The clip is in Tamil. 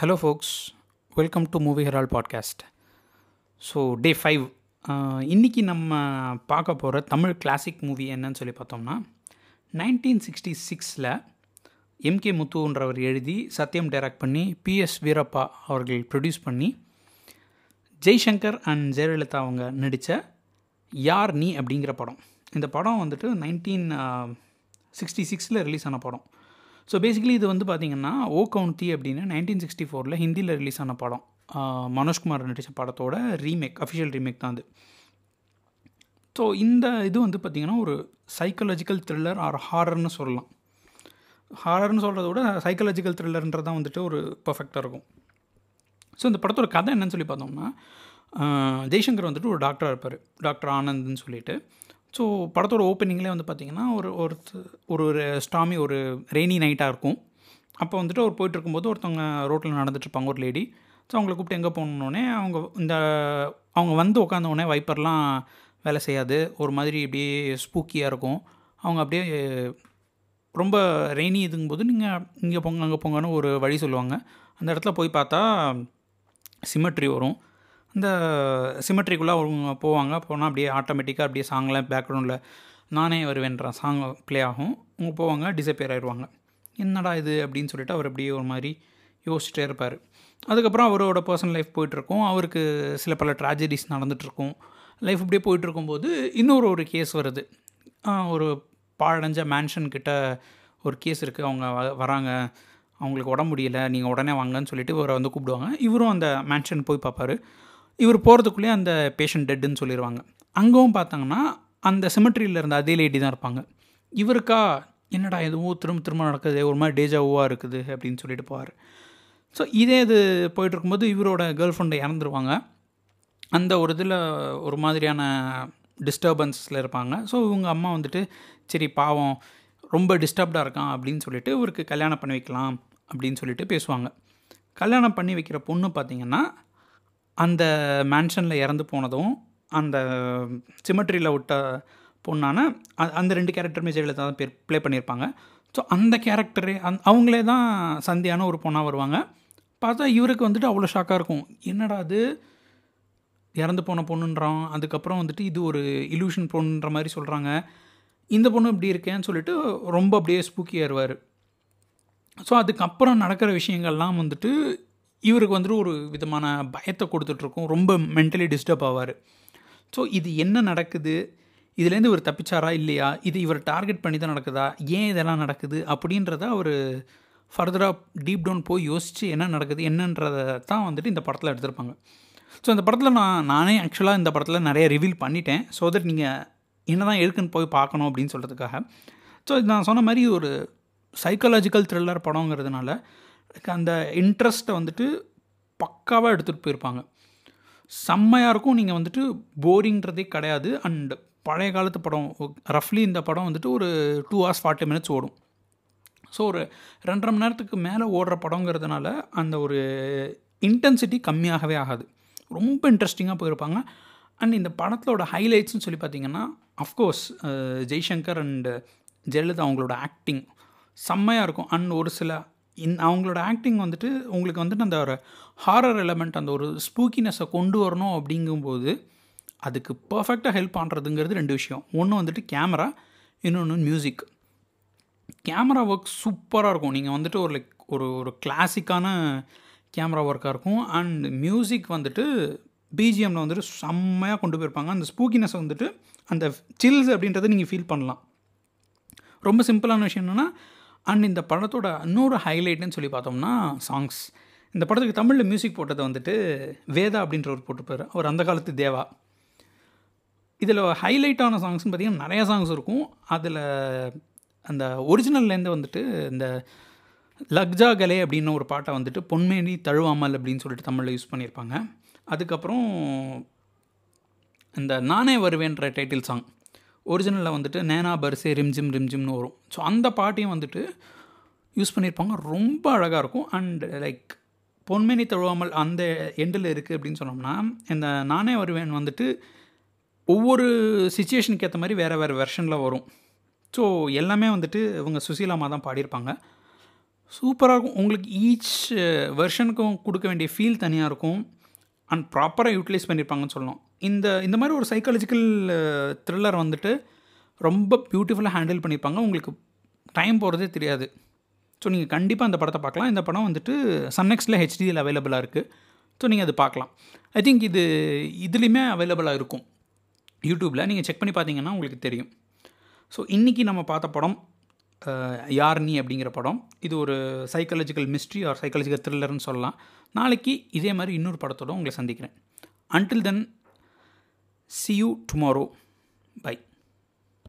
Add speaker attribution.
Speaker 1: Hello folks welcome to movie herald podcast so day five இன்றைக்கி நம்ம பார்க்க போகிற தமிழ் கிளாசிக் மூவி என்னன்னு சொல்லி பார்த்தோம்னா நைன்டீன் சிக்ஸ்டி சிக்ஸில் எம்கே முத்துன்றவர் எழுதி சத்யம் டைரக்ட் பண்ணி பிஎஸ் வீரப்பா அவர்கள் ப்ரொடியூஸ் பண்ணி ஜெய்சங்கர் அண்ட் ஜெயலலிதா அவங்க நடித்த யார் நீ அப்படிங்கிற படம். இந்த படம் வந்துட்டு நைன்டீன் சிக்ஸ்டி சிக்ஸில் ரிலீஸ் ஆன படம். ஸோ பேசிக்கலி இது வந்து பார்த்திங்கன்னா ஓ கவுண்டி அப்படின்னு நைன்டீன் சிக்ஸ்டி ஃபோரில் ஹிந்தியில் ரிலீஸ் ஆன படம். மனோஜ்குமார் நடித்த படத்தோட ரீமேக் அஃபிஷியல் ரீமேக் தான் அது. ஸோ இந்த இது வந்து பார்த்திங்கன்னா ஒரு சைக்காலஜிக்கல் த்ரில்லர் ஆர் ஹாரர்னு சொல்லலாம். ஹாரர்னு சொல்கிறத விட சைக்காலஜிக்கல் த்ரில்லர்ன்றது தான் வந்துட்டு ஒரு பர்ஃபெக்டாக இருக்கும். ஸோ இந்த படத்தோட கதை என்னன்னு சொல்லி பார்த்தோம்னா ஜெய்சங்கர் வந்துட்டு ஒரு டாக்டராக இருப்பார். டாக்டர் ஆனந்த்னு சொல்லிட்டு. ஸோ படத்தோட ஓப்பனிங்லேயே வந்து பார்த்திங்கன்னா ஒரு ஒரு ஒரு ஒரு ஸ்டாமி ஒரு ரெய்னி நைட்டாக இருக்கும். அப்போ வந்துட்டு அவர் போயிட்டு இருக்கும்போது ஒருத்தவங்க ரோட்டில் நடந்துட்டுருப்பாங்க ஒரு லேடி ஸோ அவங்கள கூப்பிட்டு எங்கே போகணுன்னே அவங்க இந்த அவங்க வந்து உட்காந்தோடனே வைப்பர்லாம் வேலை செய்யாது. ஒரு மாதிரி இப்படியே ஸ்பூக்கியாக இருக்கும். அவங்க அப்படியே ரொம்ப ரெய்னி இதுங்கும்போது நீங்கள் இங்கே போங்க அங்கே போங்கன்னு ஒரு வழி சொல்லுவாங்க. அந்த இடத்துல போய் பார்த்தா சிமெட்ரி வரும். இந்த சிமெட்ரிக்குள்ளே அவங்க போவாங்க. போனால் அப்படியே ஆட்டோமேட்டிக்காக அப்படியே சாங்லாம் பேக்ரவுண்டில் நானே வருவேன்ற சாங் ப்ளே ஆகும். அவங்க போவாங்க டிசப்பியர் ஆயிடுவாங்க என்னடா இது அப்படின்னு சொல்லிட்டு அவர் அப்படியே ஒரு மாதிரி யோசிச்சுட்டே இருப்பார். அதுக்கப்புறம் அவரோட பர்சனல் லைஃப் போயிட்டுருக்கும். அவருக்கு சில பல ட்ராஜடிஸ் நடந்துகிட்ருக்கும் லைஃப் இப்படியே போயிட்டுருக்கும்போது இன்னொரு ஒரு கேஸ் வருது. ஒரு பாழடைஞ்ச மேன்ஷன் கிட்ட ஒரு கேஸ் இருக்குது அவங்க வ- வராங்க. அவங்களுக்கு உடம்பு முடியல. நீங்கள் உடனே வாங்கன்னு சொல்லிட்டு இவரை வந்து கூப்பிடுவாங்க. இவரும் அந்த மேன்ஷன் போய் பார்ப்பாரு. இவர் போகிறதுக்குள்ளேயே அந்த பேஷண்ட் டெட்டுன்னு சொல்லிடுவாங்க அங்கேவும் பார்த்தாங்கன்னா அந்த சிமெட்ரியில் இருந்த அதே லேடி தான் இருப்பாங்க. இவருக்கா என்னடா எதுவும் திரும்ப திரும்ப நடக்குது ஒரு மாதிரி டேஜாவாக இருக்குது அப்படின்னு சொல்லிட்டு போவார். ஸோ இதே இது போயிட்டுருக்கும்போது இவரோட கேர்ள் ஃப்ரெண்டை இறந்துருவாங்க. அந்த ஒரு இதில் ஒரு மாதிரியான டிஸ்டர்பன்ஸில் இருப்பாங்க. ஸோ இவங்க அம்மா வந்துட்டு சரி பாவம் ரொம்ப டிஸ்டர்ப்டாக இருக்கான் அப்படின்னு சொல்லிட்டு இவருக்கு கல்யாணம் பண்ணி வைக்கலாம் அப்படின்னு சொல்லிட்டு பேசுவாங்க. கல்யாணம் பண்ணி வைக்கிற பொண்ணு பார்த்திங்கன்னா அந்த மேன்ஷனில் இறந்து போனதும் அந்த சிமெட்ரியில் விட்ட பொண்ணான அந்த ரெண்டு கேரக்டருமே ஜெயலலிதா தான் பேர் ப்ளே பண்ணியிருப்பாங்க ஸோ அந்த கேரக்டரே அந் அவங்களே தான் சந்தியான ஒரு பொண்ணாக வருவாங்க. பார்த்தா இவருக்கு வந்துட்டு அவ்வளோ ஷாக்காக இருக்கும். என்னடா அது? இறந்து போன பொண்ணுன்றான். அதுக்கப்புறம் வந்துட்டு இது ஒரு இலூஷன் பொண்ணுன்ற மாதிரி சொல்கிறாங்க இந்த பொண்ணு இப்படி இருக்கேன்னு சொல்லிட்டு ரொம்ப அப்படியே ஸ்பூக்கி ஏறுவார் ஸோ அதுக்கப்புறம் நடக்கிற விஷயங்கள்லாம் வந்துட்டு இவருக்கு வந்துட்டு ஒரு விதமான பயத்தை கொடுத்துட்ருக்கும். ரொம்ப மென்டலி டிஸ்டர்ப் ஆவார். ஸோ இது என்ன நடக்குது? இதுலேருந்து இவர் தப்பிச்சாரா இல்லையா? இது இவர் டார்கெட் பண்ணி தான் நடக்குதா? ஏன் இதெல்லாம் நடக்குது? அப்படின்றத அவர் ஃபர்தராக டீப் டவுன் போய் யோசித்து என்ன நடக்குது என்னன்றதை தான் வந்துட்டு இந்த படத்தில் எடுத்திருப்பாங்க. ஸோ இந்த படத்தில் நான் நானே ஆக்சுவலாக இந்த படத்தில் நிறைய ரிவீல் பண்ணிட்டேன். ஸோ தட் நீங்கள் என்ன தான் இருக்குன்னு போய் பார்க்கணும் அப்படின்னு சொல்கிறதுக்காக ஸோ நான் சொன்ன மாதிரி ஒரு சைக்காலஜிக்கல் த்ரில்லர் படங்கிறதுனால அந்த இன்ட்ரெஸ்ட்டை வந்துட்டு பக்காவாக எடுத்துகிட்டு போயிருப்பாங்க. செம்மையாக இருக்கும். நீங்கள் வந்துட்டு போரிங்கிறதே கிடையாது. அண்ட் பழைய காலத்து படம் ரஃப்லி இந்த படம் வந்துட்டு ஒரு டூ ஹவர்ஸ் ஃபார்ட்டி மினிட்ஸ் ஓடும். ஸோ ஒரு ரெண்டரை மணி நேரத்துக்கு மேலே ஓடுற படங்கிறதுனால அந்த ஒரு இன்டென்சிட்டி கம்மியாகவே ஆகாது. ரொம்ப இன்ட்ரெஸ்டிங்காக போயிருப்பாங்க. அண்ட் இந்த படத்தோட ஹைலைட்ஸ்னு சொல்லி பார்த்தீங்கன்னா அஃப்கோர்ஸ் ஜெய்சங்கர் அண்டு ஜெயலலிதா அவங்களோட ஆக்டிங் செம்மையாக இருக்கும். அண்ட் ஒரு சில இன் அவங்களோட ஆக்டிங் வந்துட்டு உங்களுக்கு வந்துட்டு அந்த ஒரு ஹாரர் எலமெண்ட் அந்த ஒரு ஸ்பூக்கினஸை கொண்டு வரணும் அப்படிங்கும்போது அதுக்கு பர்ஃபெக்டாக ஹெல்ப் பண்ணுறதுங்கிறது ரெண்டு விஷயம். ஒன்று வந்துட்டு கேமரா இன்னொன்று மியூசிக் கேமரா ஒர்க் சூப்பராக இருக்கும். நீங்கள் வந்துட்டு ஒரு லைக் ஒரு ஒரு கிளாசிக்கான கேமரா ஒர்க்காக இருக்கும். அண்ட் மியூசிக் வந்துட்டு பிஜிஎம்மில் வந்துட்டு செம்மையாக கொண்டு போயிருப்பாங்க. அந்த ஸ்பூக்கினஸ் வந்துட்டு அந்த சில்ஸ் அப்படின்றத நீங்கள் ஃபீல் பண்ணலாம். ரொம்ப சிம்பிளான விஷயம் என்னென்னா அண்ட் இந்த படத்தோட இன்னொரு ஹைலைட்னு சொல்லி பார்த்தோம்னா சாங்ஸ் இந்த படத்துக்கு தமிழில் மியூசிக் போட்டது வந்துட்டு வேதா அப்படின்றவர் போட்டுப்பார் அவர் அந்த காலத்து தேவா. இதில் ஹைலைட்டான சாங்ஸ்னு பார்த்திங்கன்னா நிறைய சாங்ஸ் இருக்கும். அதில் அந்த ஒரிஜினல்லேருந்து வந்துட்டு இந்த லக்ஜா கலே அப்படின்னு ஒரு பாட்டை வந்துட்டு பொன்மேனி தழுவாமல் அப்படின்னு சொல்லிட்டு தமிழில் யூஸ் பண்ணியிருப்பாங்க. அதுக்கப்புறம் இந்த நானே வருவேன்ற டைட்டில் சாங் ஒரிஜினலில் வந்துட்டு நேனா பர்சே ரிம்ஜிம் ரிம்ஜிம்னு வரும். ஸோ அந்த பாட்டையும் வந்துட்டு யூஸ் பண்ணியிருப்பாங்க. ரொம்ப அழகாக இருக்கும். அண்ட் லைக் பொன்மேனி தழுவாமல் அந்த எண்டில் இருக்குது அப்படின்னு சொன்னோம்னா இந்த நானே வருவேன் வந்துட்டு ஒவ்வொரு சுச்சுவேஷனுக்கு ஏற்ற மாதிரி வேறு வேறு வெர்ஷனில் வரும். ஸோ எல்லாமே வந்துட்டு இவங்க சுசீலாமா தான் பாடியிருப்பாங்க. சூப்பராக இருக்கும். உங்களுக்கு ஈச் வெர்ஷனுக்கும் uh, கொடுக்க வேண்டிய ஃபீல் தனியாக இருக்கும். அண்ட் ப்ராப்பராக யூட்டிலைஸ் பண்ணியிருப்பாங்கன்னு சொல்லலாம் இந்த இந்த மாதிரி ஒரு சைக்காலஜிக்கல் த்ரில்லர் வந்துட்டு ரொம்ப பியூட்டிஃபுல்லாக ஹேண்டில் பண்ணியிருப்பாங்க உங்களுக்கு டைம் போகிறதே தெரியாது. ஸோ நீங்கள் கண்டிப்பாக அந்த படத்தை பார்க்கலாம். இந்த படம் வந்துட்டு சன்னெக்ஸில் ஹெச்டியில் அவைலபிளாக இருக்குது ஸோ நீங்கள் அது பார்க்கலாம். ஐ திங்க் இது இதுலேயுமே அவைலபிளாக இருக்கும். யூடியூப்பில் நீங்கள் செக் பண்ணி பார்த்தீங்கன்னா உங்களுக்கு தெரியும். ஸோ இன்றைக்கி நம்ம பார்த்த படம் யார் நீ அப்படிங்கிற படம். இது ஒரு சைக்காலஜிக்கல் மிஸ்ட்ரி ஆர் சைக்காலஜிக்கல் த்ரில்லர்னு சொல்லலாம். நாளைக்கு இதே மாதிரி இன்னொரு படத்தோடு உங்களை சந்திக்கிறேன். Until then see you tomorrow bye